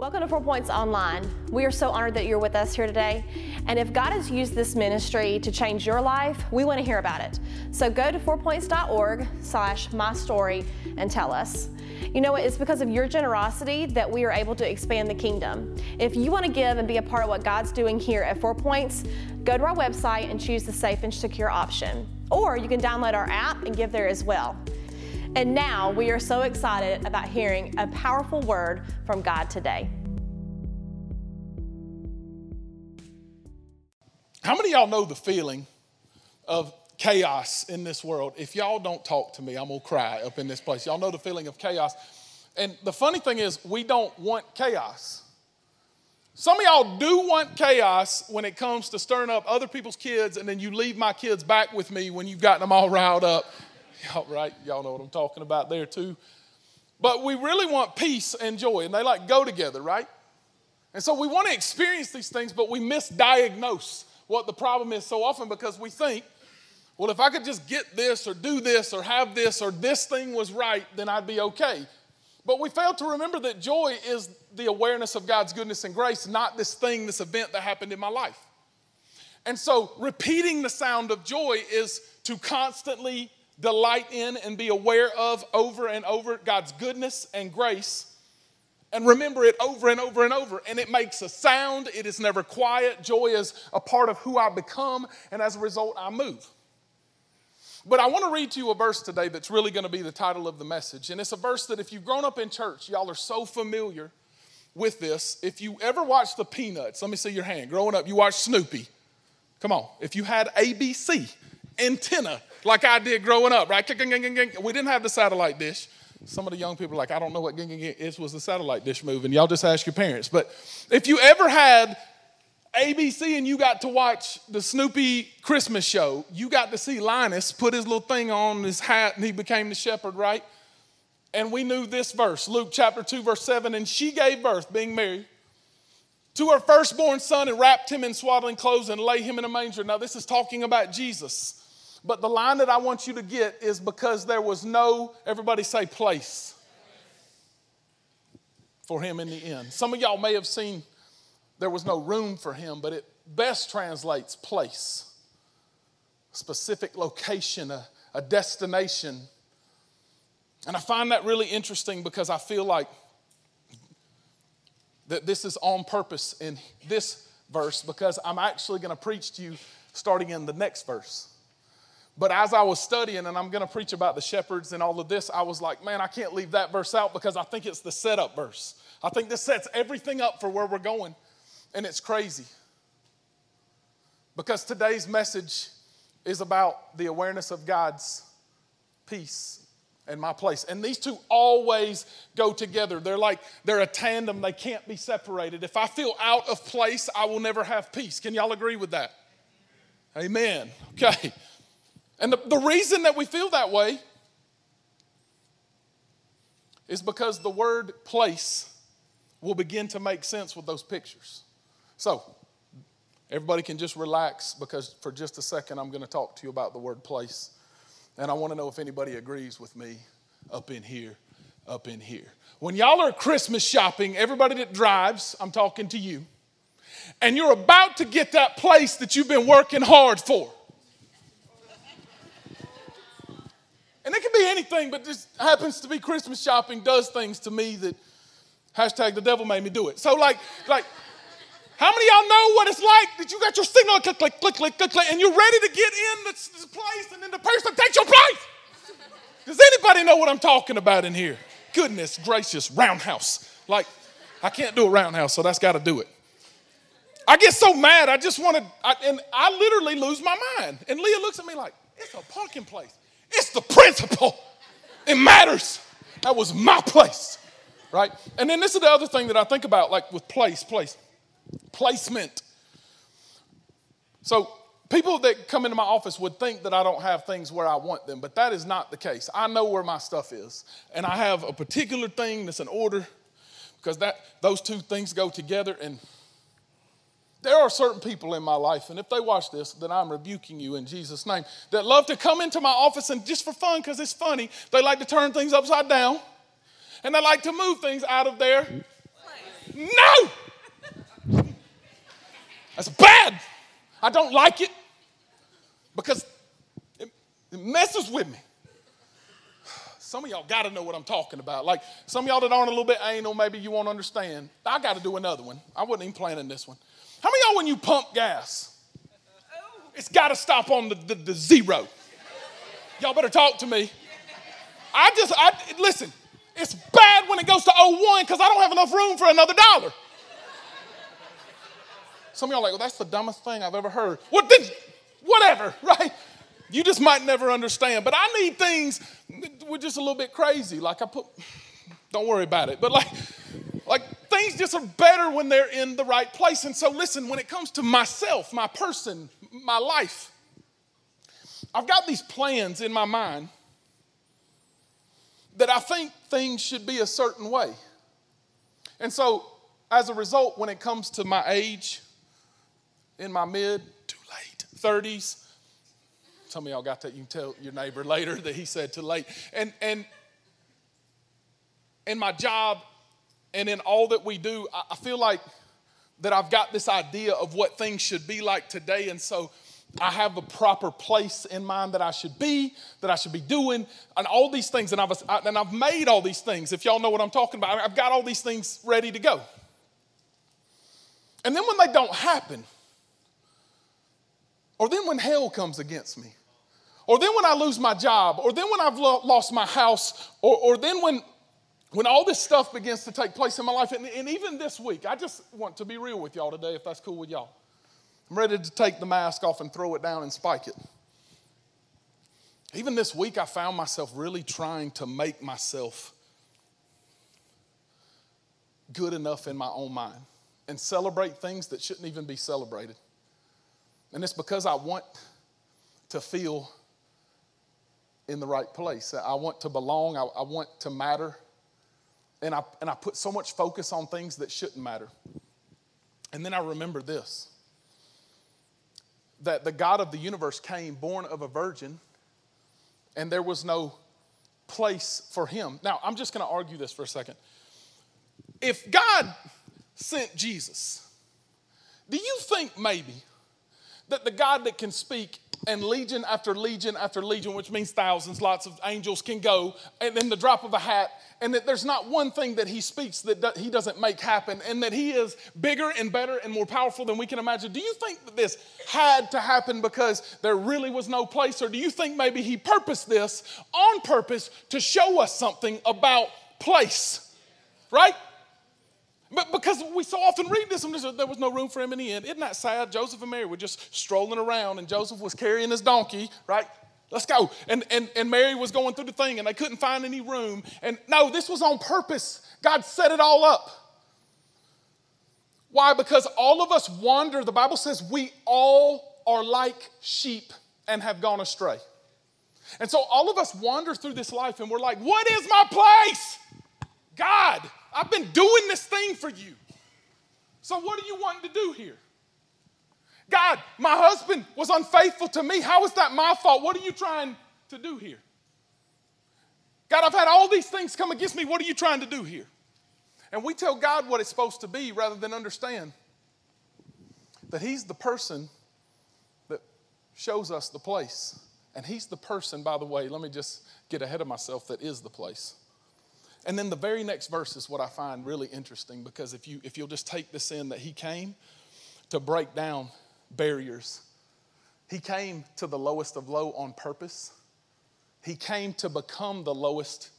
Welcome to Four Points Online. We are so honored that you're with us here today. And if God has used this ministry to change your life, we want to hear about it. So go to fourpoints.org slash my story and tell us. You know what? It's because of your generosity that we are able to expand the kingdom. If you want to give and be a part of what God's doing here at Four Points, go to our website and choose the safe and secure option. Or you can download our app and give there as well. And now we are so excited about hearing a powerful word from God today. How many y'all know the feeling of chaos in this world? If y'all don't talk to me, I'm gonna cry up in this place. Y'all know the feeling of chaos. And the funny thing is, we don't want chaos. Some of y'all do want chaos when it comes to stirring up other people's kids, and then you leave my kids back with me when you've gotten them all riled up Y'all right? Y'all know what I'm talking about there too. But we really want peace and joy, and they like go together, right? And so we want to experience these things, but we misdiagnose what the problem is so often because we think, well, if I could just get this or do this or have this or this thing was right, then I'd be okay. But we fail to remember that joy is the awareness of God's goodness and grace, not this thing, this event that happened in my life. And so repeating the sound of joy is to constantly delight in and be aware of over and over God's goodness and grace and remember it over and over and over. And it makes a sound, it is never quiet. Joy is a part of who I become, and as a result, I move. But I want to read to you a verse today that's really going to be the title of the message. And it's a verse that if you've grown up in church, y'all are so familiar with this. If you ever watched the Peanuts, let me see your hand. Growing up, you watched Snoopy. Come on. If you had ABC, antenna, like I did growing up, right? We didn't have the satellite dish. Some of the young people are like, I don't know what ging is, was the satellite dish moving. Y'all just ask your parents. But if you ever had ABC and you got to watch the Snoopy Christmas show, you got to see Linus put his little thing on his hat and he became the shepherd, right? And we knew this verse, Luke chapter 2, verse 7, and she gave birth, being Mary, to her firstborn son and wrapped him in swaddling clothes and lay him in a manger. Now, this is talking about Jesus. But the line that I want you to get is because there was no, everybody say, place for him in the end. Some of y'all may have seen there was no room for him, but it best translates place, specific location, a, a destination. And I find that really interesting because I feel like that this is on purpose in this verse because I'm actually going to preach to you starting in the next verse. But as I was studying, and I'm going to preach about the shepherds and all of this, I was like, man, I can't leave that verse out because I think it's the setup verse. I think this sets everything up for where we're going, and it's crazy. Because today's message is about the awareness of God's peace and my place. And these two always go together. They're like, they're a tandem, they can't be separated. If I feel out of place, I will never have peace. Can y'all agree with that? Amen. Okay. And the, the reason that we feel that way is because the word place will begin to make sense with those pictures. So, everybody can just relax because for just a second I'm going to talk to you about the word place. And I want to know if anybody agrees with me up in here, up in here. When y'all are Christmas shopping, everybody that drives, I'm talking to you, and you're about to get that place that you've been working hard for. And it can be anything, but just happens to be Christmas shopping does things to me that hashtag the devil made me do it. So like, like, how many y'all know what it's like that you got your signal click, click, click, click, click, click, and you're ready to get in this, this place, and then the person takes your place? Does anybody know what I'm talking about in here? Goodness gracious, roundhouse. Like, I can't do a roundhouse, so that's got to do it. I get so mad, I just want to, and I literally lose my mind. And Leah looks at me like, it's a parking place. It's the principle. It matters. That was my place, right? And then this is the other thing that I think about, like with place, place, placement. So people that come into my office would think that I don't have things where I want them, but that is not the case. I know where my stuff is, and I have a particular thing that's in order because that those two things go together and there are certain people in my life, and if they watch this, then I'm rebuking you in Jesus' name, that love to come into my office and just for fun, because it's funny, they like to turn things upside down and they like to move things out of there. No! That's bad. I don't like it because it, it messes with me. Some of y'all got to know what I'm talking about. Like some of y'all that aren't a little bit anal, maybe you won't understand. I got to do another one. I wasn't even planning this one. How many y'all, when you pump gas, it's got to stop on the, the, the zero? Y'all better talk to me. I just, I listen. It's bad when it goes to 01 because I don't have enough room for another dollar. Some of y'all are like, well, that's the dumbest thing I've ever heard. What then? Whatever, right? You just might never understand. But I need things we're just a little bit crazy. Like I put, don't worry about it. But like things just are better when they're in the right place. And so listen, when it comes to myself, my person, my life, I've got these plans in my mind that I think things should be a certain way. And so, as a result, when it comes to my age, in my mid, too late, 30s, some of y'all got that. You can tell your neighbor later that he said too late. And, and and my job and in all that we do, I feel like that I've got this idea of what things should be like today. And so, I have a proper place in mind that I should be, that I should be doing, and all these things. And I've, and I've made all these things. If y'all know what I'm talking about, I've got all these things ready to go. And then when they don't happen, or then when hell comes against me, or then when I lose my job, or then when I've lost my house, or, or then when, when all this stuff begins to take place in my life, and, and even this week, I just want to be real with y'all today, if that's cool with y'all. I'm ready to take the mask off and throw it down and spike it. Even this week, I found myself really trying to make myself good enough in my own mind and celebrate things that shouldn't even be celebrated. And it's because I want to feel in the right place. I want to belong, I, I want to matter. And I, and I put so much focus on things that shouldn't matter. And then I remember this that the God of the universe came born of a virgin, and there was no place for him. Now, I'm just going to argue this for a second. If God sent Jesus, do you think maybe that the God that can speak and legion after legion after legion, which means thousands, lots of angels can go, and in the drop of a hat, and that there's not one thing that he speaks that he doesn't make happen, and that he is bigger and better and more powerful than we can imagine. Do you think that this had to happen because there really was no place, or do you think maybe he purposed this on purpose to show us something about place? Right? But because we so often read this and there was no room for him in the end. Isn't that sad? Joseph and Mary were just strolling around and Joseph was carrying his donkey, right? Let's go. And, and, and Mary was going through the thing and they couldn't find any room. And no, this was on purpose. God set it all up. Why? Because all of us wander. The Bible says we all are like sheep and have gone astray. And so all of us wander through this life and we're like, what is my place? God. I've been doing this thing for you. So, what are you wanting to do here? God, my husband was unfaithful to me. How is that my fault? What are you trying to do here? God, I've had all these things come against me. What are you trying to do here? And we tell God what it's supposed to be rather than understand that He's the person that shows us the place. And He's the person, by the way, let me just get ahead of myself, that is the place. And then the very next verse is what I find really interesting because if, you, if you'll just take this in that he came to break down barriers, he came to the lowest of low on purpose. He came to become the lowest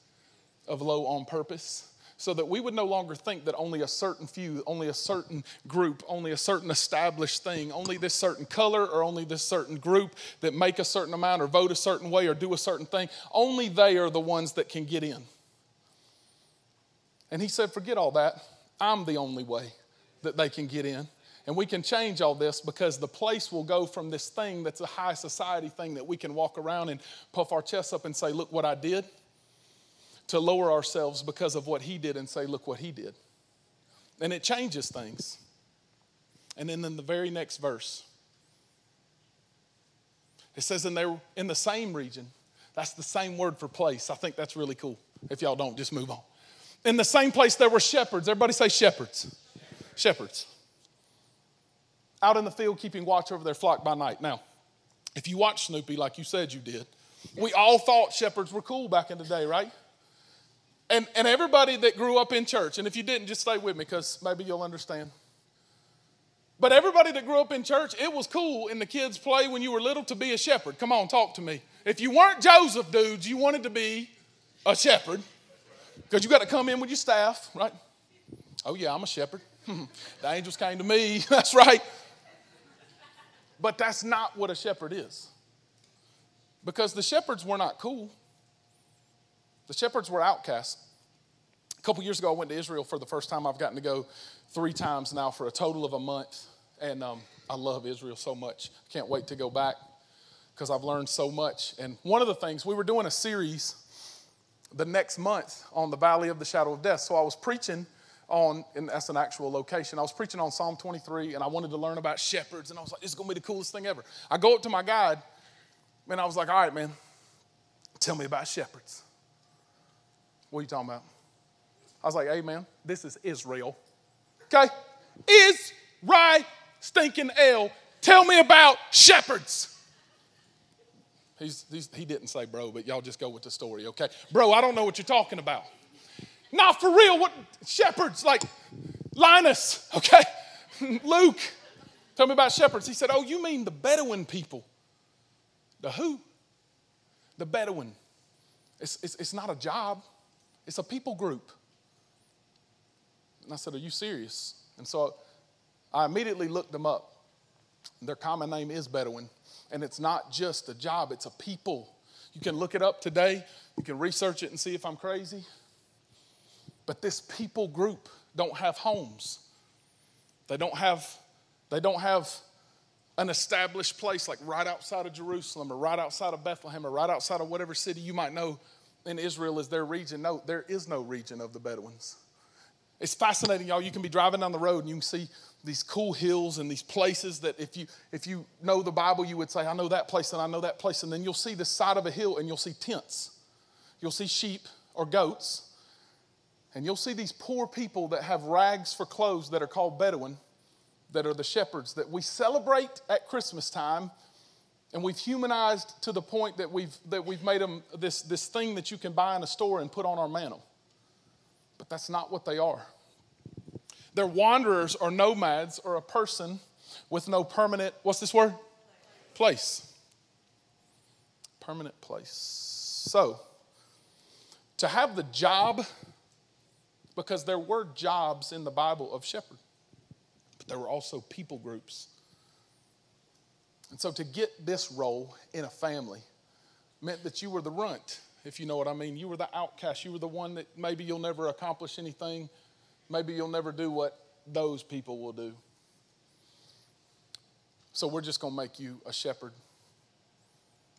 of low on purpose so that we would no longer think that only a certain few, only a certain group, only a certain established thing, only this certain color or only this certain group that make a certain amount or vote a certain way or do a certain thing, only they are the ones that can get in. And he said, Forget all that. I'm the only way that they can get in. And we can change all this because the place will go from this thing that's a high society thing that we can walk around and puff our chests up and say, Look what I did, to lower ourselves because of what he did and say, Look what he did. And it changes things. And then in the very next verse, it says, And they were in the same region. That's the same word for place. I think that's really cool. If y'all don't, just move on. In the same place, there were shepherds. Everybody say shepherds. Shepherds. Out in the field, keeping watch over their flock by night. Now, if you watch Snoopy like you said you did, we all thought shepherds were cool back in the day, right? And, and everybody that grew up in church, and if you didn't, just stay with me because maybe you'll understand. But everybody that grew up in church, it was cool in the kids' play when you were little to be a shepherd. Come on, talk to me. If you weren't Joseph dudes, you wanted to be a shepherd because you got to come in with your staff, right? Oh, yeah, I'm a shepherd. the angels came to me. That's right. But that's not what a shepherd is. Because the shepherds were not cool. The shepherds were outcasts. A couple years ago, I went to Israel for the first time. I've gotten to go three times now for a total of a month. And um, I love Israel so much. Can't wait to go back because I've learned so much. And one of the things, we were doing a series the next month on the Valley of the Shadow of Death. So I was preaching on, and that's an actual location. I was preaching on Psalm 23, and I wanted to learn about shepherds, and I was like, this is to be the coolest thing ever. I go up to my guide, and I was like, all right, man, tell me about shepherds. What are you talking about? I was like, hey, man, this is Israel. Okay? Is right stinking L. Tell me about shepherds. He's, he's, he didn't say bro, but y'all just go with the story, okay? Bro, I don't know what you're talking about. Not for real. What shepherds like Linus, okay? Luke, tell me about shepherds. He said, Oh, you mean the Bedouin people? The who? The Bedouin. It's, it's, it's not a job, it's a people group. And I said, Are you serious? And so I immediately looked them up. Their common name is Bedouin. And it's not just a job, it's a people. You can look it up today, you can research it and see if I'm crazy. But this people group don't have homes. They don't have, they don't have an established place like right outside of Jerusalem or right outside of Bethlehem or right outside of whatever city you might know in Israel is their region. No, there is no region of the Bedouins. It's fascinating, y'all. You can be driving down the road and you can see these cool hills and these places that if you if you know the Bible, you would say, I know that place and I know that place. And then you'll see the side of a hill and you'll see tents. You'll see sheep or goats and you'll see these poor people that have rags for clothes that are called Bedouin, that are the shepherds, that we celebrate at Christmas time. And we've humanized to the point that we've, that we've made them this, this thing that you can buy in a store and put on our mantle. But that's not what they are. They're wanderers or nomads or a person with no permanent, what's this word? Place. Permanent place. So, to have the job because there were jobs in the Bible of shepherd, but there were also people groups. And so to get this role in a family meant that you were the runt, if you know what I mean. You were the outcast. You were the one that maybe you'll never accomplish anything. Maybe you'll never do what those people will do. So we're just going to make you a shepherd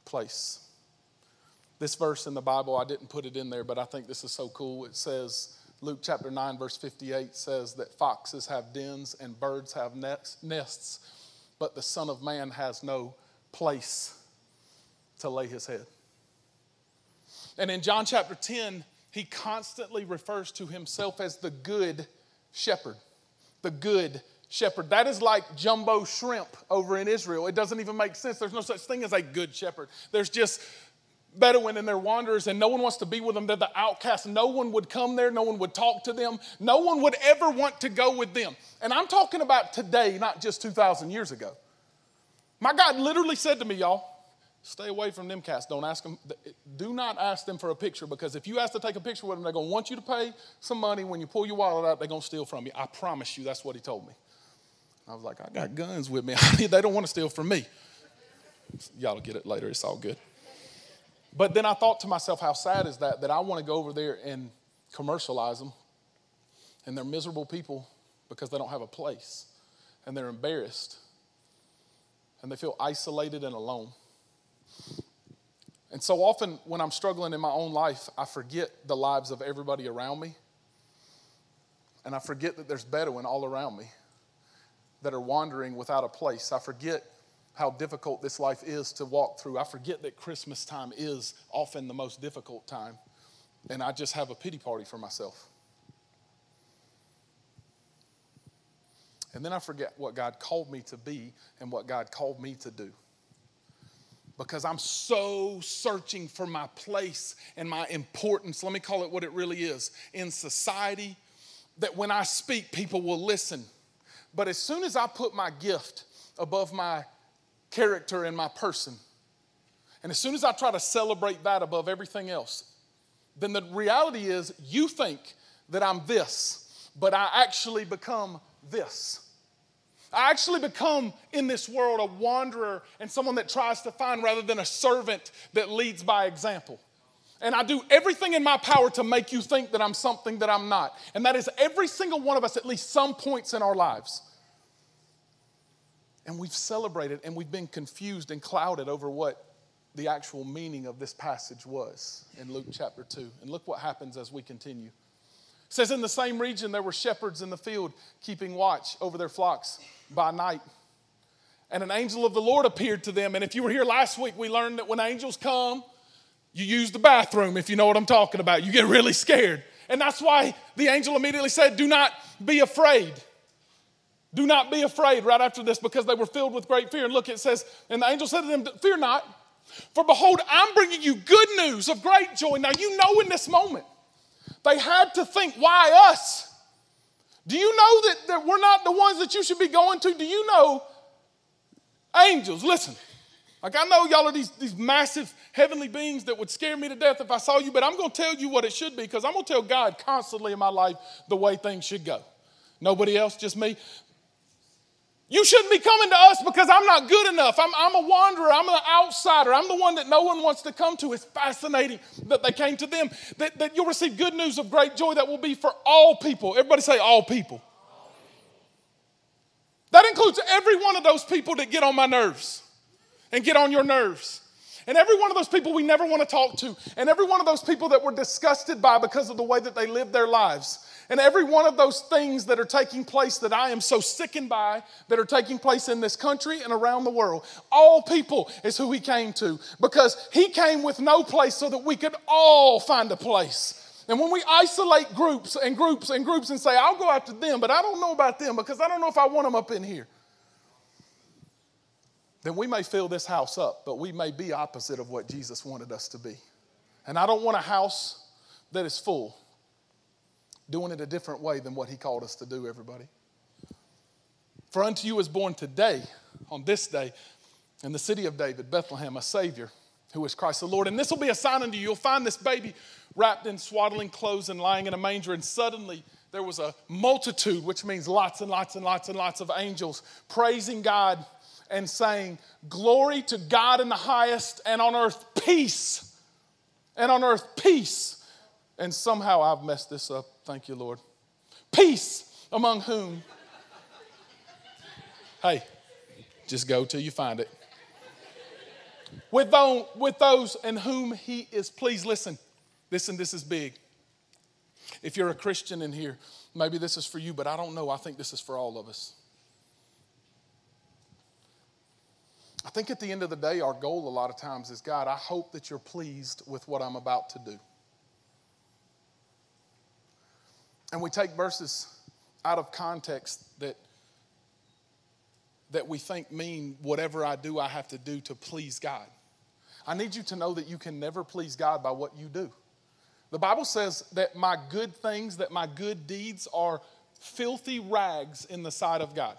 place. This verse in the Bible, I didn't put it in there, but I think this is so cool. It says, Luke chapter 9, verse 58 says that foxes have dens and birds have nests, but the Son of Man has no place to lay his head. And in John chapter 10, he constantly refers to himself as the good shepherd. The good shepherd. That is like jumbo shrimp over in Israel. It doesn't even make sense. There's no such thing as a good shepherd. There's just Bedouin and their wanderers, and no one wants to be with them. They're the outcasts. No one would come there. No one would talk to them. No one would ever want to go with them. And I'm talking about today, not just 2,000 years ago. My God literally said to me, y'all, stay away from them cats. Don't ask them, do not ask them for a picture because if you ask to take a picture with them, they're going to want you to pay some money. When you pull your wallet out, they're going to steal from you. I promise you, that's what he told me. I was like, I got guns with me. they don't want to steal from me. Y'all will get it later. It's all good. But then I thought to myself, how sad is that? That I want to go over there and commercialize them. And they're miserable people because they don't have a place. And they're embarrassed. And they feel isolated and alone. And so often when I'm struggling in my own life, I forget the lives of everybody around me. And I forget that there's Bedouin all around me that are wandering without a place. I forget how difficult this life is to walk through. I forget that Christmas time is often the most difficult time, and I just have a pity party for myself. And then I forget what God called me to be and what God called me to do. Because I'm so searching for my place and my importance, let me call it what it really is, in society, that when I speak, people will listen. But as soon as I put my gift above my character and my person, and as soon as I try to celebrate that above everything else, then the reality is you think that I'm this, but I actually become this. I actually become in this world a wanderer and someone that tries to find rather than a servant that leads by example. And I do everything in my power to make you think that I'm something that I'm not. And that is every single one of us at least some points in our lives. And we've celebrated and we've been confused and clouded over what the actual meaning of this passage was in Luke chapter 2. And look what happens as we continue. It says, In the same region, there were shepherds in the field keeping watch over their flocks by night. And an angel of the Lord appeared to them. And if you were here last week, we learned that when angels come, you use the bathroom, if you know what I'm talking about. You get really scared. And that's why the angel immediately said, Do not be afraid. Do not be afraid right after this because they were filled with great fear. And look, it says, And the angel said to them, Fear not. For behold, I'm bringing you good news of great joy. Now, you know in this moment, they had to think, why us? Do you know that, that we're not the ones that you should be going to? Do you know angels? Listen, like I know y'all are these, these massive heavenly beings that would scare me to death if I saw you, but I'm going to tell you what it should be because I'm going to tell God constantly in my life the way things should go. Nobody else, just me. You shouldn't be coming to us because I'm not good enough. I'm, I'm a wanderer. I'm an outsider. I'm the one that no one wants to come to. It's fascinating that they came to them. That, that you'll receive good news of great joy that will be for all people. Everybody say, all people. That includes every one of those people that get on my nerves and get on your nerves. And every one of those people we never want to talk to. And every one of those people that we're disgusted by because of the way that they live their lives. And every one of those things that are taking place that I am so sickened by, that are taking place in this country and around the world, all people is who he came to because he came with no place so that we could all find a place. And when we isolate groups and groups and groups and say, I'll go after them, but I don't know about them because I don't know if I want them up in here, then we may fill this house up, but we may be opposite of what Jesus wanted us to be. And I don't want a house that is full doing it a different way than what he called us to do, everybody. For unto you is born today, on this day, in the city of David, Bethlehem, a Savior who is Christ the Lord. And this will be a sign unto you. You'll find this baby wrapped in swaddling clothes and lying in a manger. And suddenly there was a multitude, which means lots and lots and lots and lots of angels, praising God and saying, Glory to God in the highest, and on earth peace. And on earth peace. And somehow I've messed this up. Thank you, Lord. Peace among whom? hey, just go till you find it. With those, with those in whom he is pleased. Listen, listen, this is big. If you're a Christian in here, maybe this is for you, but I don't know. I think this is for all of us. I think at the end of the day, our goal a lot of times is God, I hope that you're pleased with what I'm about to do. And we take verses out of context that, that we think mean whatever I do, I have to do to please God. I need you to know that you can never please God by what you do. The Bible says that my good things, that my good deeds are filthy rags in the sight of God.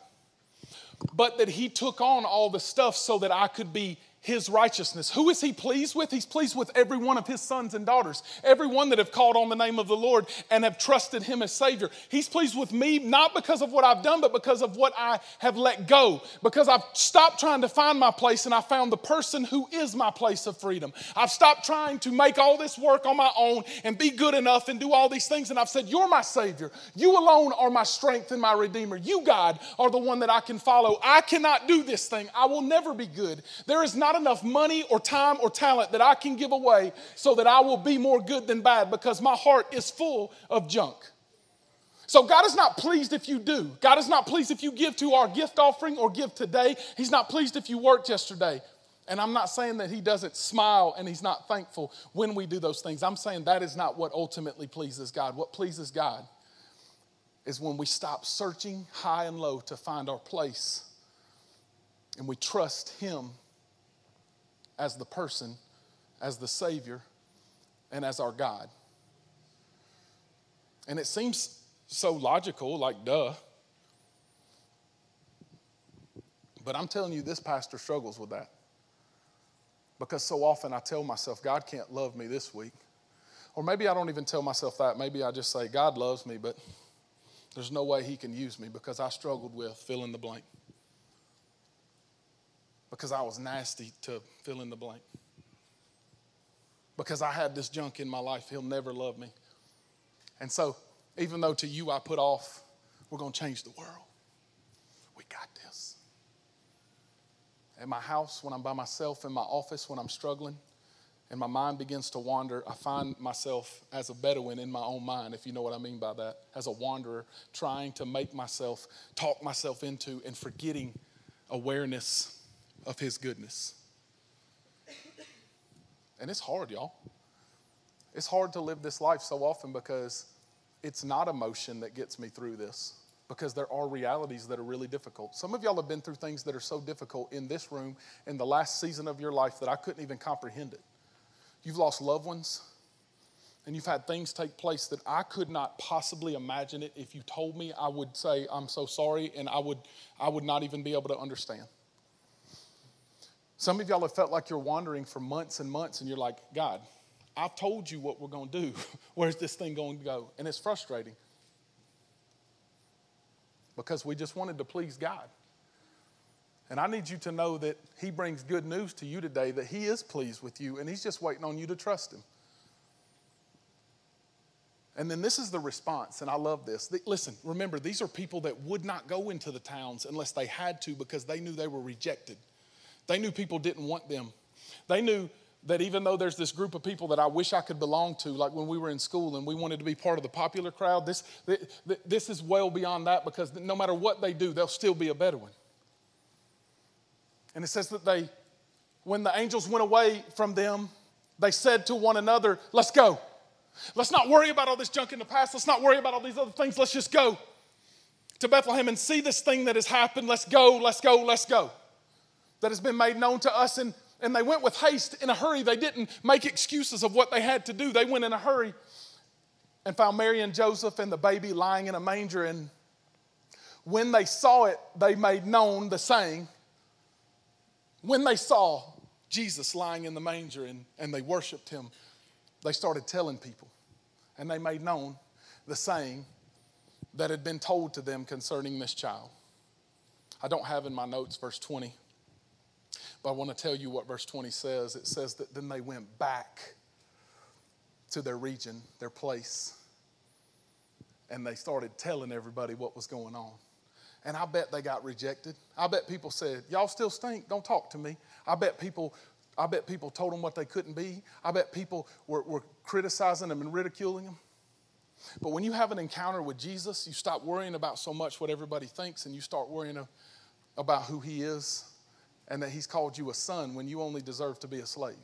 But that He took on all the stuff so that I could be his righteousness. Who is he pleased with? He's pleased with every one of his sons and daughters, every one that have called on the name of the Lord and have trusted him as Savior. He's pleased with me not because of what I've done, but because of what I have let go, because I've stopped trying to find my place and I found the person who is my place of freedom. I've stopped trying to make all this work on my own and be good enough and do all these things. And I've said, You're my Savior. You alone are my strength and my Redeemer. You, God, are the one that I can follow. I cannot do this thing. I will never be good. There is not not enough money or time or talent that I can give away so that I will be more good than bad because my heart is full of junk. So, God is not pleased if you do. God is not pleased if you give to our gift offering or give today. He's not pleased if you worked yesterday. And I'm not saying that He doesn't smile and He's not thankful when we do those things. I'm saying that is not what ultimately pleases God. What pleases God is when we stop searching high and low to find our place and we trust Him as the person, as the Savior, and as our God. And it seems so logical, like duh. But I'm telling you, this pastor struggles with that. Because so often I tell myself, God can't love me this week. Or maybe I don't even tell myself that. Maybe I just say, God loves me, but there's no way He can use me because I struggled with fill in the blank. Because I was nasty to fill in the blank. Because I had this junk in my life, He'll never love me. And so, even though to you I put off, we're going to change the world. We got this. At my house, when I'm by myself, in my office, when I'm struggling, and my mind begins to wander, I find myself as a Bedouin in my own mind, if you know what I mean by that, as a wanderer, trying to make myself, talk myself into, and forgetting awareness of His goodness. And it's hard, y'all. It's hard to live this life so often because it's not emotion that gets me through this because there are realities that are really difficult. Some of y'all have been through things that are so difficult in this room in the last season of your life that I couldn't even comprehend it. You've lost loved ones, and you've had things take place that I could not possibly imagine it. If you told me, I would say, I'm so sorry, and I would, I would not even be able to understand. Some of y'all have felt like you're wandering for months and months, and you're like, God, I've told you what we're going to do. Where's this thing going to go? And it's frustrating because we just wanted to please God. And I need you to know that He brings good news to you today that He is pleased with you and He's just waiting on you to trust Him. And then this is the response, and I love this. Listen, remember, these are people that would not go into the towns unless they had to because they knew they were rejected. They knew people didn't want them. They knew that even though there's this group of people that I wish I could belong to, like when we were in school and we wanted to be part of the popular crowd, this, this is well beyond that because no matter what they do, they'll still be a Bedouin. And it says that they, when the angels went away from them, they said to one another, Let's go. Let's not worry about all this junk in the past. Let's not worry about all these other things. Let's just go to Bethlehem and see this thing that has happened. Let's go, let's go, let's go. That has been made known to us. And, and they went with haste in a hurry. They didn't make excuses of what they had to do. They went in a hurry and found Mary and Joseph and the baby lying in a manger. And when they saw it, they made known the saying when they saw Jesus lying in the manger and, and they worshiped him, they started telling people. And they made known the saying that had been told to them concerning this child. I don't have in my notes verse 20, but I want to tell you what verse 20 says. It says that then they went back to their region, their place, and they started telling everybody what was going on. And I bet they got rejected. I bet people said, Y'all still stink, don't talk to me. I bet people, I bet people told them what they couldn't be. I bet people were, were criticizing them and ridiculing them. But when you have an encounter with Jesus, you stop worrying about so much what everybody thinks and you start worrying about who He is and that He's called you a son when you only deserve to be a slave.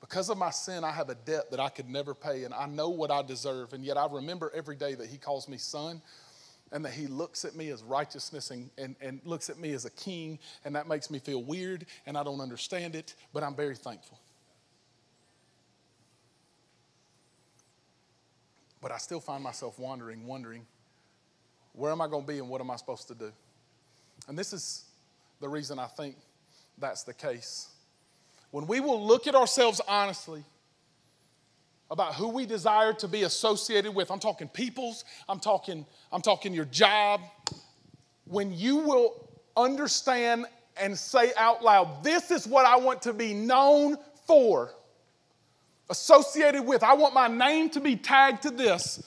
Because of my sin, I have a debt that I could never pay, and I know what I deserve, and yet I remember every day that He calls me son and that he looks at me as righteousness and, and, and looks at me as a king, and that makes me feel weird and I don't understand it, but I'm very thankful. But I still find myself wandering, wondering, where am I going to be and what am I supposed to do? And this is the reason I think that's the case. When we will look at ourselves honestly, about who we desire to be associated with. I'm talking peoples, I'm talking, I'm talking your job. When you will understand and say out loud, this is what I want to be known for, associated with, I want my name to be tagged to this,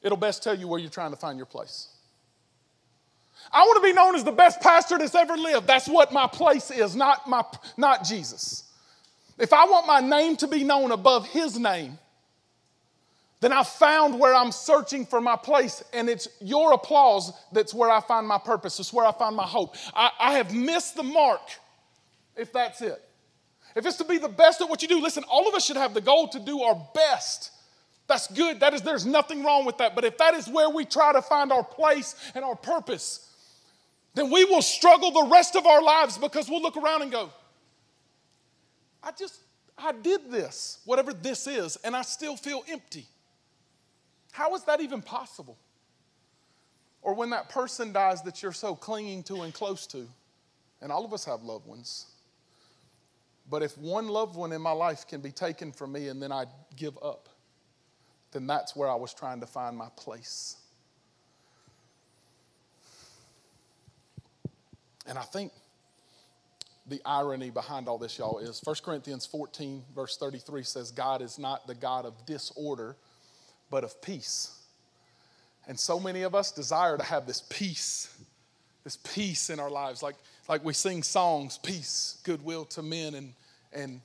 it'll best tell you where you're trying to find your place. I want to be known as the best pastor that's ever lived. That's what my place is, not, my, not Jesus. If I want my name to be known above his name, then I've found where I'm searching for my place, and it's your applause that's where I find my purpose. It's where I find my hope. I, I have missed the mark if that's it. If it's to be the best at what you do, listen, all of us should have the goal to do our best That's good. That is, there's nothing wrong with that. But if that is where we try to find our place and our purpose, then we will struggle the rest of our lives because we'll look around and go, I just, I did this, whatever this is, and I still feel empty. How is that even possible? Or when that person dies that you're so clinging to and close to, and all of us have loved ones. But if one loved one in my life can be taken from me and then I give up, then that's where I was trying to find my place. And I think the irony behind all this, y'all, is 1 Corinthians 14, verse 33 says, God is not the God of disorder, but of peace. And so many of us desire to have this peace, this peace in our lives. Like, like we sing songs, peace, goodwill to men, and, and,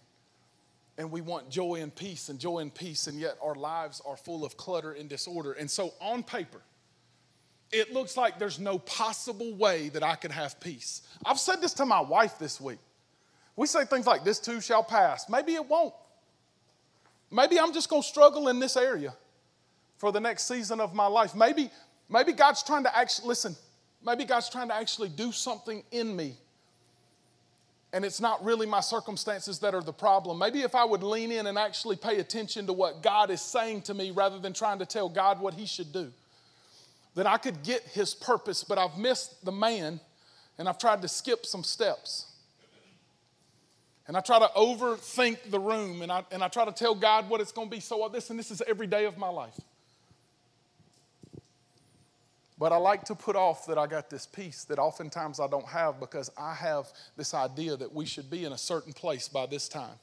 and we want joy and peace and joy and peace, and yet our lives are full of clutter and disorder. And so on paper, it looks like there's no possible way that I could have peace. I've said this to my wife this week. We say things like, This too shall pass. Maybe it won't. Maybe I'm just going to struggle in this area for the next season of my life. Maybe, maybe God's trying to actually, listen, maybe God's trying to actually do something in me. And it's not really my circumstances that are the problem. Maybe if I would lean in and actually pay attention to what God is saying to me rather than trying to tell God what He should do that I could get his purpose, but I've missed the man and I've tried to skip some steps. And I try to overthink the room and I, and I try to tell God what it's going to be. So, uh, this and this is every day of my life. But I like to put off that I got this peace that oftentimes I don't have because I have this idea that we should be in a certain place by this time.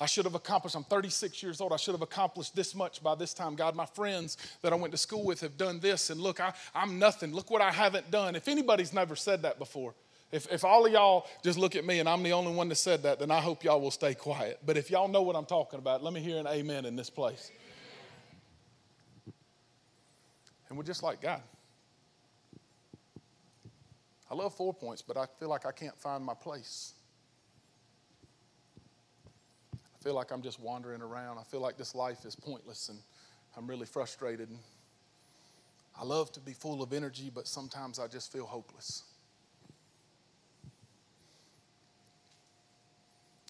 I should have accomplished, I'm 36 years old, I should have accomplished this much by this time. God, my friends that I went to school with have done this, and look, I, I'm nothing. Look what I haven't done. If anybody's never said that before, if, if all of y'all just look at me and I'm the only one that said that, then I hope y'all will stay quiet. But if y'all know what I'm talking about, let me hear an amen in this place. And we're just like God. I love Four Points, but I feel like I can't find my place feel like I'm just wandering around. I feel like this life is pointless and I'm really frustrated. I love to be full of energy, but sometimes I just feel hopeless.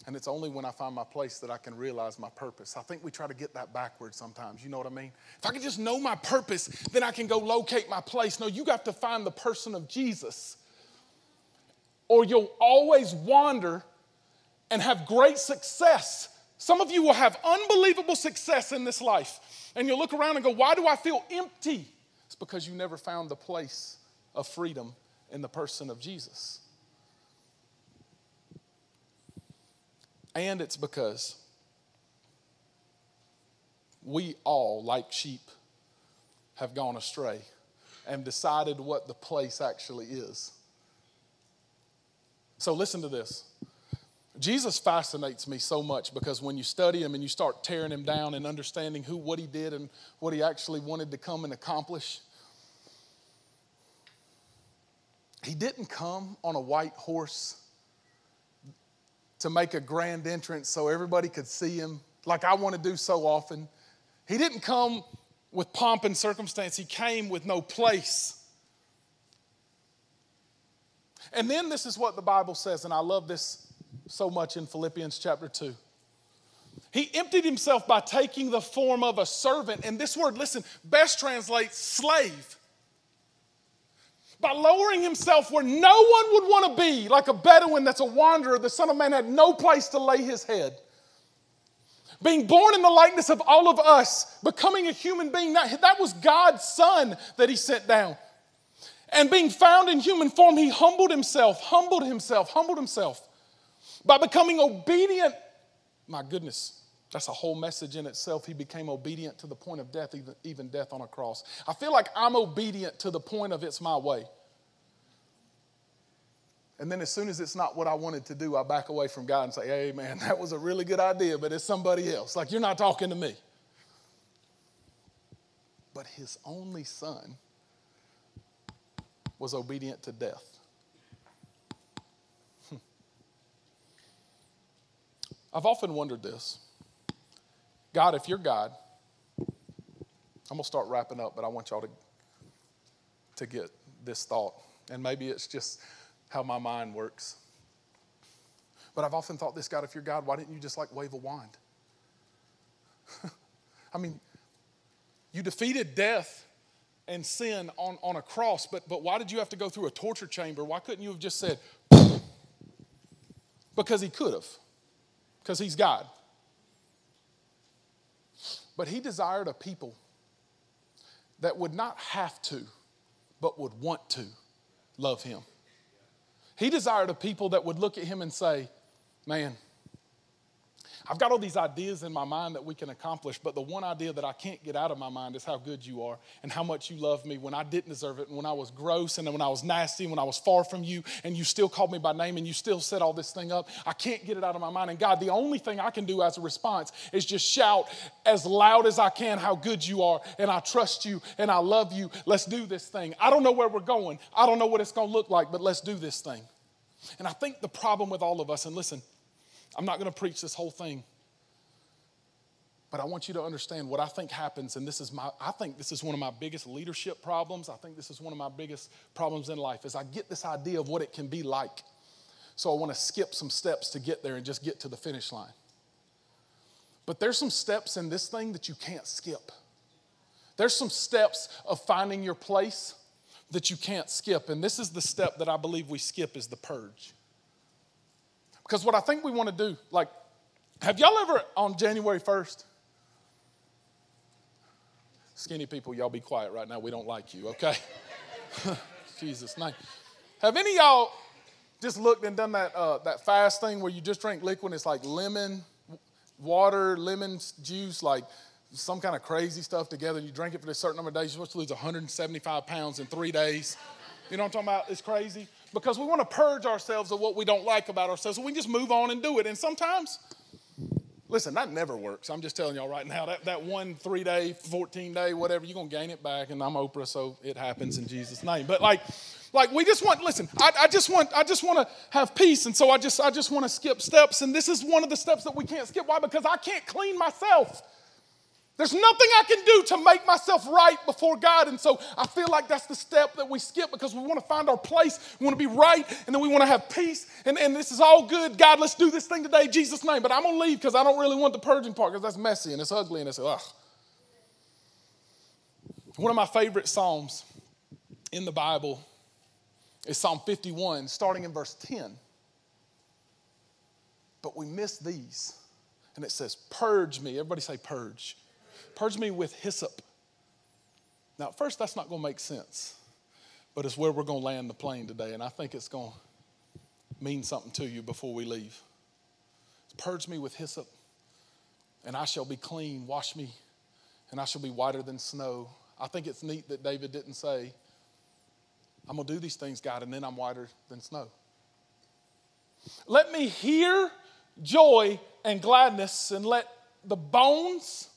And it's only when I find my place that I can realize my purpose. I think we try to get that backwards sometimes. You know what I mean? If I can just know my purpose, then I can go locate my place. No, you got to find the person of Jesus. Or you'll always wander and have great success some of you will have unbelievable success in this life, and you'll look around and go, Why do I feel empty? It's because you never found the place of freedom in the person of Jesus. And it's because we all, like sheep, have gone astray and decided what the place actually is. So, listen to this. Jesus fascinates me so much because when you study him and you start tearing him down and understanding who, what he did, and what he actually wanted to come and accomplish, he didn't come on a white horse to make a grand entrance so everybody could see him, like I want to do so often. He didn't come with pomp and circumstance, he came with no place. And then this is what the Bible says, and I love this so much in Philippians chapter 2. He emptied himself by taking the form of a servant. And this word, listen, best translates slave. By lowering himself where no one would want to be, like a Bedouin that's a wanderer, the Son of Man had no place to lay his head. Being born in the likeness of all of us, becoming a human being, that, that was God's Son that he sent down. And being found in human form, he humbled himself, humbled himself, humbled himself by becoming obedient. My goodness, that's a whole message in itself. He became obedient to the point of death, even, even death on a cross. I feel like I'm obedient to the point of it's my way. And then as soon as it's not what I wanted to do, I back away from God and say, hey, man, that was a really good idea, but it's somebody else. Like, you're not talking to me. But his only son was obedient to death. I've often wondered this God, if you're God, I'm going to start wrapping up, but I want y'all to, to get this thought. And maybe it's just how my mind works. But I've often thought this God, if you're God, why didn't you just like wave a wand? I mean, you defeated death and sin on, on a cross, but, but why did you have to go through a torture chamber? Why couldn't you have just said, because he could have, because he's God. But he desired a people that would not have to, but would want to love him. He desired a people that would look at him and say, Man, I've got all these ideas in my mind that we can accomplish, but the one idea that I can't get out of my mind is how good you are and how much you love me when I didn't deserve it and when I was gross and when I was nasty and when I was far from you and you still called me by name and you still set all this thing up. I can't get it out of my mind. And God, the only thing I can do as a response is just shout as loud as I can how good you are and I trust you and I love you. Let's do this thing. I don't know where we're going, I don't know what it's going to look like, but let's do this thing. And I think the problem with all of us, and listen, I'm not going to preach this whole thing. But I want you to understand what I think happens, and this is my, I think this is one of my biggest leadership problems. I think this is one of my biggest problems in life, is I get this idea of what it can be like. So I want to skip some steps to get there and just get to the finish line. But there's some steps in this thing that you can't skip. There's some steps of finding your place that you can't skip. And this is the step that I believe we skip is the purge. Because what I think we want to do, like, have y'all ever on January 1st? Skinny people, y'all be quiet right now. We don't like you, okay? Jesus' name. Have any y'all just looked and done that, uh, that fast thing where you just drink liquid? It's like lemon, water, lemon juice, like some kind of crazy stuff together. You drink it for a certain number of days. You're supposed to lose 175 pounds in three days. You know what I'm talking about? It's crazy because we want to purge ourselves of what we don't like about ourselves. So we just move on and do it. And sometimes, listen, that never works. I'm just telling y'all right now, that, that one three day, 14 day, whatever, you're going to gain it back. And I'm Oprah, so it happens in Jesus' name. But like, like we just want, listen, I, I just want, I just want to have peace. And so I just, I just want to skip steps. And this is one of the steps that we can't skip. Why? Because I can't clean myself. There's nothing I can do to make myself right before God. And so I feel like that's the step that we skip because we want to find our place. We want to be right and then we want to have peace. And, and this is all good. God, let's do this thing today, Jesus' name. But I'm going to leave because I don't really want the purging part because that's messy and it's ugly and it's ugh. One of my favorite Psalms in the Bible is Psalm 51, starting in verse 10. But we miss these. And it says, Purge me. Everybody say, Purge Purge me with hyssop. Now, at first, that's not going to make sense, but it's where we're going to land the plane today, and I think it's going to mean something to you before we leave. Purge me with hyssop, and I shall be clean. Wash me, and I shall be whiter than snow. I think it's neat that David didn't say, I'm going to do these things, God, and then I'm whiter than snow. Let me hear joy and gladness, and let the bones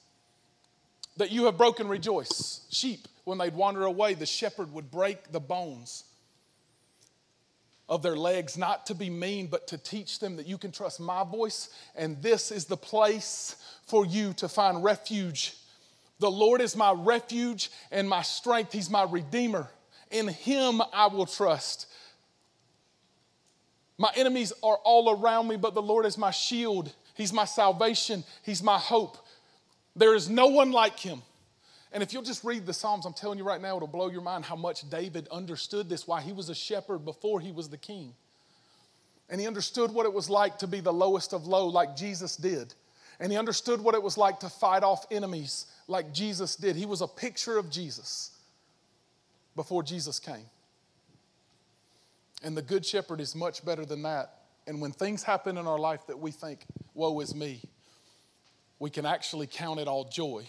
that you have broken rejoice. Sheep, when they'd wander away, the shepherd would break the bones of their legs, not to be mean, but to teach them that you can trust my voice, and this is the place for you to find refuge. The Lord is my refuge and my strength, He's my redeemer. In Him I will trust. My enemies are all around me, but the Lord is my shield. He's my salvation. He's my hope. There is no one like him. And if you'll just read the Psalms, I'm telling you right now, it'll blow your mind how much David understood this, why he was a shepherd before he was the king. And he understood what it was like to be the lowest of low, like Jesus did. And he understood what it was like to fight off enemies, like Jesus did. He was a picture of Jesus before Jesus came. And the Good Shepherd is much better than that. And when things happen in our life that we think, woe is me, we can actually count it all joy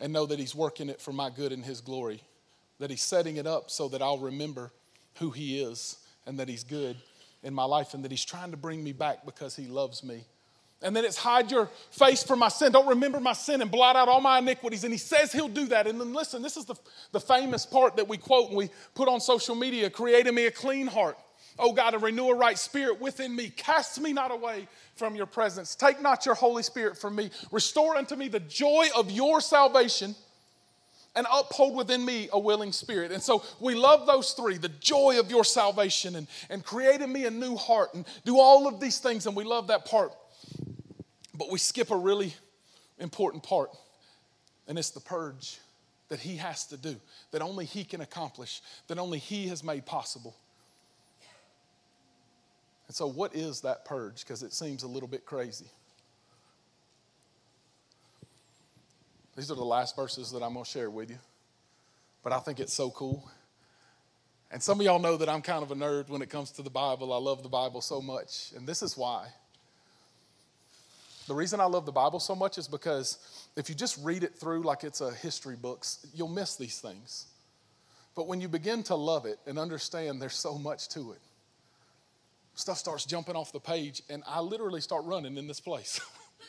and know that He's working it for my good and His glory, that He's setting it up so that I'll remember who He is and that He's good in my life and that He's trying to bring me back because He loves me. And then it's hide your face from my sin. Don't remember my sin and blot out all my iniquities. And he says he'll do that. And then listen, this is the, the famous part that we quote and we put on social media create in me a clean heart O God, and renew a right spirit within me. Cast me not away from your presence. Take not your Holy Spirit from me. Restore unto me the joy of your salvation and uphold within me a willing spirit. And so we love those three the joy of your salvation and, and creating me a new heart and do all of these things, and we love that part. But we skip a really important part, and it's the purge that he has to do, that only he can accomplish, that only he has made possible. And so, what is that purge? Because it seems a little bit crazy. These are the last verses that I'm going to share with you, but I think it's so cool. And some of y'all know that I'm kind of a nerd when it comes to the Bible. I love the Bible so much, and this is why. The reason I love the Bible so much is because if you just read it through like it's a history book, you'll miss these things. But when you begin to love it and understand there's so much to it, stuff starts jumping off the page, and I literally start running in this place.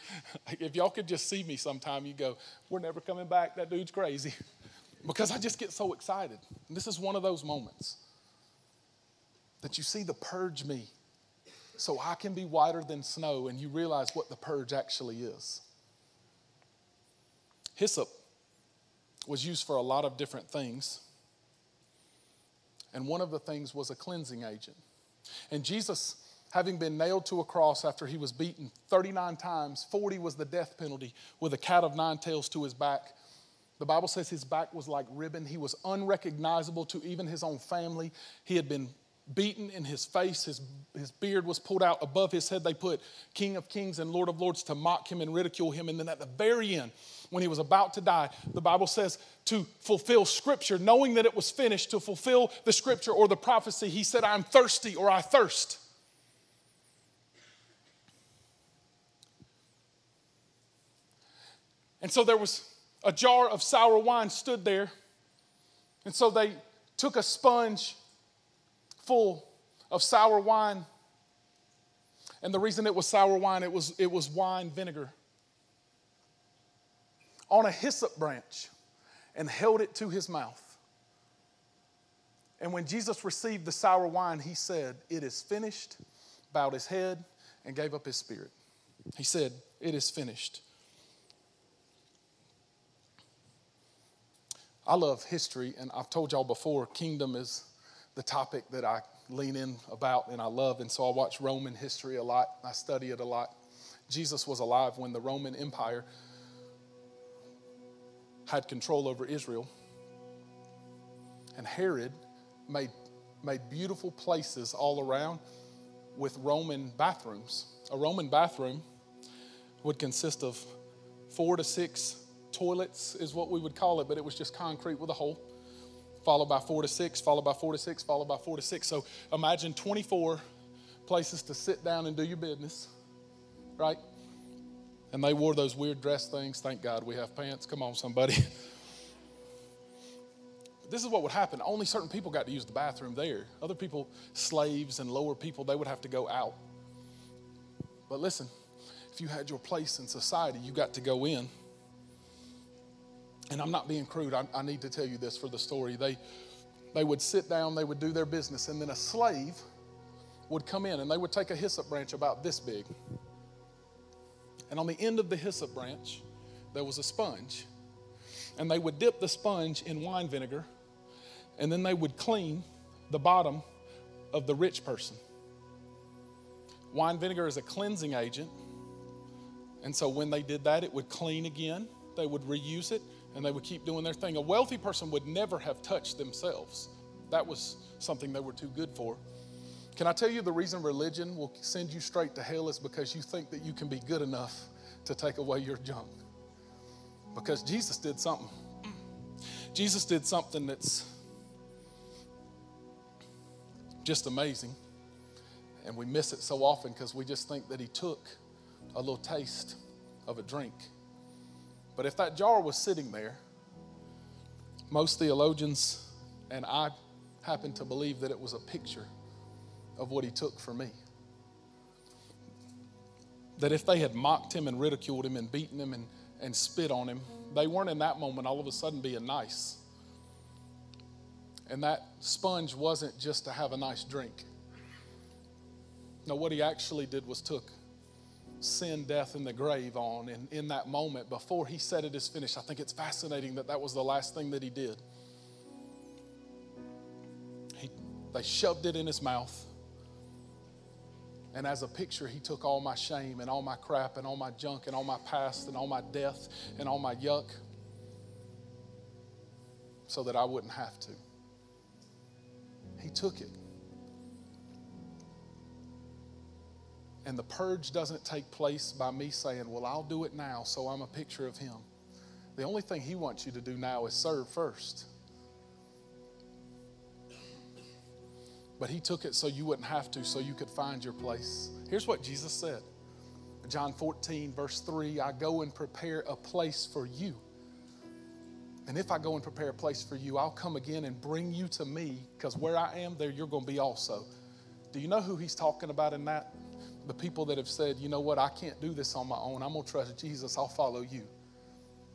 if y'all could just see me sometime, you go, We're never coming back. That dude's crazy. because I just get so excited. And this is one of those moments that you see the purge me so I can be whiter than snow, and you realize what the purge actually is. Hyssop was used for a lot of different things, and one of the things was a cleansing agent. And Jesus, having been nailed to a cross after he was beaten 39 times, 40 was the death penalty, with a cat of nine tails to his back. The Bible says his back was like ribbon. He was unrecognizable to even his own family. He had been beaten in his face. His, his beard was pulled out above his head. They put King of Kings and Lord of Lords to mock him and ridicule him. And then at the very end, when he was about to die, the Bible says to fulfill scripture, knowing that it was finished, to fulfill the scripture or the prophecy, he said, I'm thirsty or I thirst. And so there was a jar of sour wine stood there. And so they took a sponge full of sour wine. And the reason it was sour wine, it was, it was wine vinegar on a hyssop branch and held it to his mouth. And when Jesus received the sour wine, he said, It is finished, bowed his head, and gave up his spirit. He said, It is finished. I love history, and I've told y'all before, kingdom is the topic that I lean in about and I love. And so I watch Roman history a lot, I study it a lot. Jesus was alive when the Roman Empire had control over Israel. And Herod made, made beautiful places all around with Roman bathrooms. A Roman bathroom would consist of four to six toilets, is what we would call it, but it was just concrete with a hole, followed by four to six, followed by four to six, followed by four to six. So imagine 24 places to sit down and do your business, right? And they wore those weird dress things. Thank God we have pants. Come on, somebody. this is what would happen. Only certain people got to use the bathroom there. Other people, slaves and lower people, they would have to go out. But listen, if you had your place in society, you got to go in. And I'm not being crude, I, I need to tell you this for the story. They, they would sit down, they would do their business, and then a slave would come in and they would take a hyssop branch about this big and on the end of the hyssop branch, there was a sponge. And they would dip the sponge in wine vinegar, and then they would clean the bottom of the rich person. Wine vinegar is a cleansing agent. And so when they did that, it would clean again. They would reuse it and they would keep doing their thing. A wealthy person would never have touched themselves. That was something they were too good for. Can I tell you the reason religion will send you straight to hell is because you think that you can be good enough to take away your junk? Because Jesus did something. Jesus did something that's just amazing. And we miss it so often because we just think that he took a little taste of a drink. But if that jar was sitting there, most theologians and I happen to believe that it was a picture of what he took for me. That if they had mocked him and ridiculed him and beaten him and, and spit on him, they weren't in that moment all of a sudden being nice. And that sponge wasn't just to have a nice drink. No, what he actually did was took sin, death, and the grave on. And in that moment, before he said it is finished, I think it's fascinating that that was the last thing that he did. He, they shoved it in his mouth. And as a picture, he took all my shame and all my crap and all my junk and all my past and all my death and all my yuck so that I wouldn't have to. He took it. And the purge doesn't take place by me saying, Well, I'll do it now, so I'm a picture of Him. The only thing He wants you to do now is serve first. But He took it so you wouldn't have to, so you could find your place. Here's what Jesus said John 14, verse 3 I go and prepare a place for you. And if I go and prepare a place for you, I'll come again and bring you to me, because where I am, there you're going to be also. Do you know who he's talking about in that? The people that have said, you know what, I can't do this on my own. I'm going to trust Jesus. I'll follow you.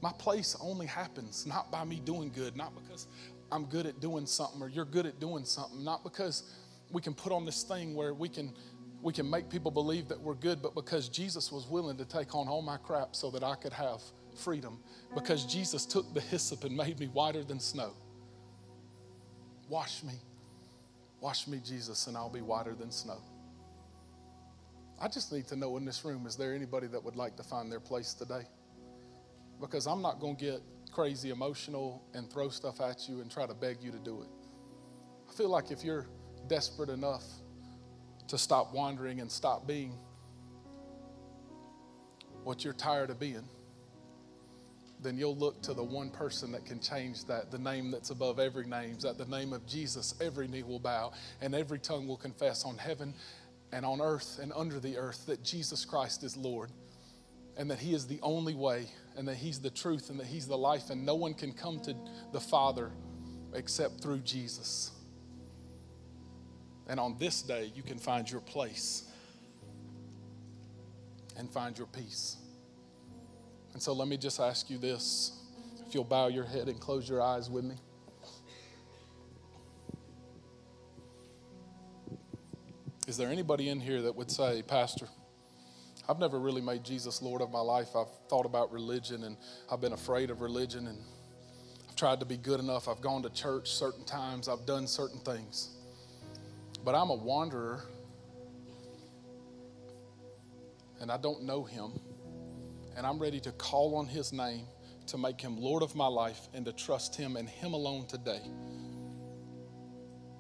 My place only happens not by me doing good, not because I'm good at doing something or you're good at doing something, not because we can put on this thing where we can we can make people believe that we're good, but because Jesus was willing to take on all my crap so that I could have freedom because Jesus took the hyssop and made me whiter than snow. Wash me. Wash me, Jesus, and I'll be whiter than snow. I just need to know in this room is there anybody that would like to find their place today? Because I'm not going to get crazy emotional and throw stuff at you and try to beg you to do it. I feel like if you're desperate enough to stop wandering and stop being what you're tired of being, then you'll look to the one person that can change that, the name that's above every name. that the name of Jesus, every knee will bow and every tongue will confess on heaven and on earth and under the earth that Jesus Christ is Lord and that He is the only way and that He's the truth and that He's the life, and no one can come to the Father except through Jesus. And on this day, you can find your place and find your peace. And so let me just ask you this. If you'll bow your head and close your eyes with me. Is there anybody in here that would say, Pastor, I've never really made Jesus Lord of my life. I've thought about religion and I've been afraid of religion and I've tried to be good enough. I've gone to church certain times. I've done certain things. But I'm a wanderer and I don't know him and I'm ready to call on His name to make Him Lord of my life and to trust Him and Him alone today.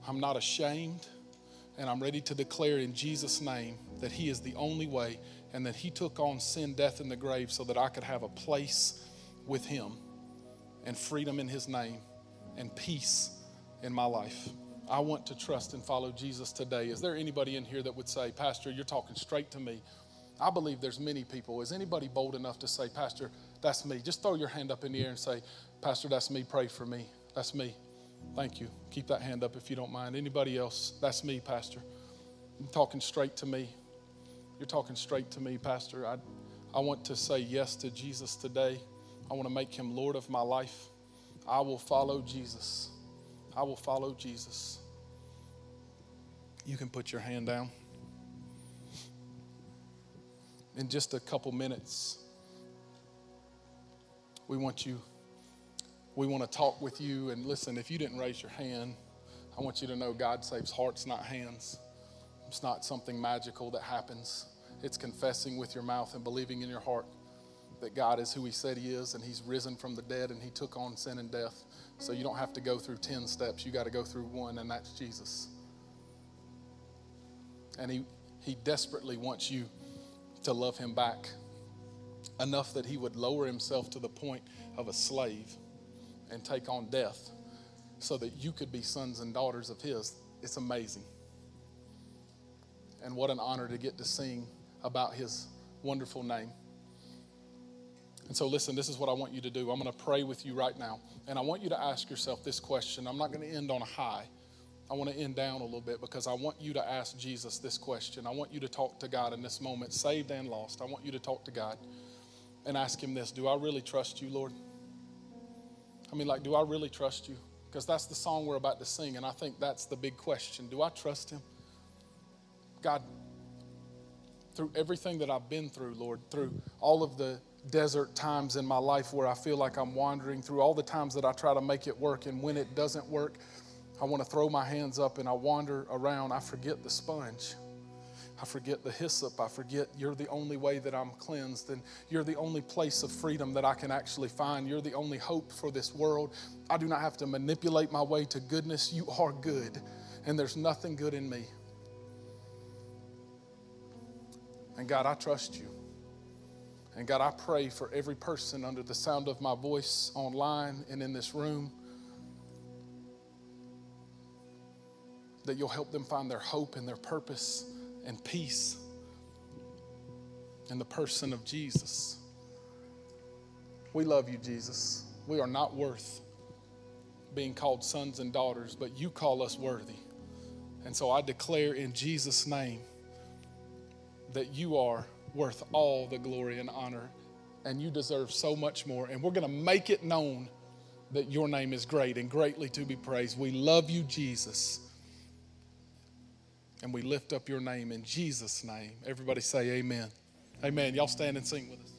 I'm not ashamed, and I'm ready to declare in Jesus' name that He is the only way and that He took on sin, death, and the grave so that I could have a place with Him and freedom in His name and peace in my life. I want to trust and follow Jesus today. Is there anybody in here that would say, Pastor, you're talking straight to me? I believe there's many people. Is anybody bold enough to say, Pastor, that's me? Just throw your hand up in the air and say, Pastor, that's me. Pray for me. That's me. Thank you. Keep that hand up if you don't mind. Anybody else? That's me, Pastor. You're talking straight to me. You're talking straight to me, Pastor. I, I want to say yes to Jesus today. I want to make him Lord of my life. I will follow Jesus. I will follow Jesus. You can put your hand down in just a couple minutes, we want you, we want to talk with you. And listen, if you didn't raise your hand, I want you to know God saves hearts, not hands. It's not something magical that happens. It's confessing with your mouth and believing in your heart that God is who He said He is and He's risen from the dead and He took on sin and death. So you don't have to go through 10 steps. You got to go through one, and that's Jesus. And He, he desperately wants you to love him back enough that he would lower himself to the point of a slave and take on death so that you could be sons and daughters of his. It's amazing. And what an honor to get to sing about his wonderful name. And so, listen, this is what I want you to do. I'm going to pray with you right now. And I want you to ask yourself this question. I'm not going to end on a high. I want to end down a little bit because I want you to ask Jesus this question. I want you to talk to God in this moment, saved and lost. I want you to talk to God and ask Him this Do I really trust you, Lord? I mean, like, do I really trust you? Because that's the song we're about to sing, and I think that's the big question. Do I trust Him? God, through everything that I've been through, Lord, through all of the desert times in my life where I feel like I'm wandering, through all the times that I try to make it work, and when it doesn't work, I want to throw my hands up and I wander around. I forget the sponge. I forget the hyssop. I forget you're the only way that I'm cleansed, and you're the only place of freedom that I can actually find. You're the only hope for this world. I do not have to manipulate my way to goodness. You are good, and there's nothing good in me. And God, I trust you. And God, I pray for every person under the sound of my voice online and in this room that you'll help them find their hope and their purpose and peace in the person of Jesus. We love you, Jesus. We are not worth being called sons and daughters, but you call us worthy. And so I declare in Jesus' name that you are worth all the glory and honor, and you deserve so much more. And we're going to make it known that your name is great and greatly to be praised. We love you, Jesus. And we lift up your name in Jesus' name. Everybody say amen. Amen. Y'all stand and sing with us.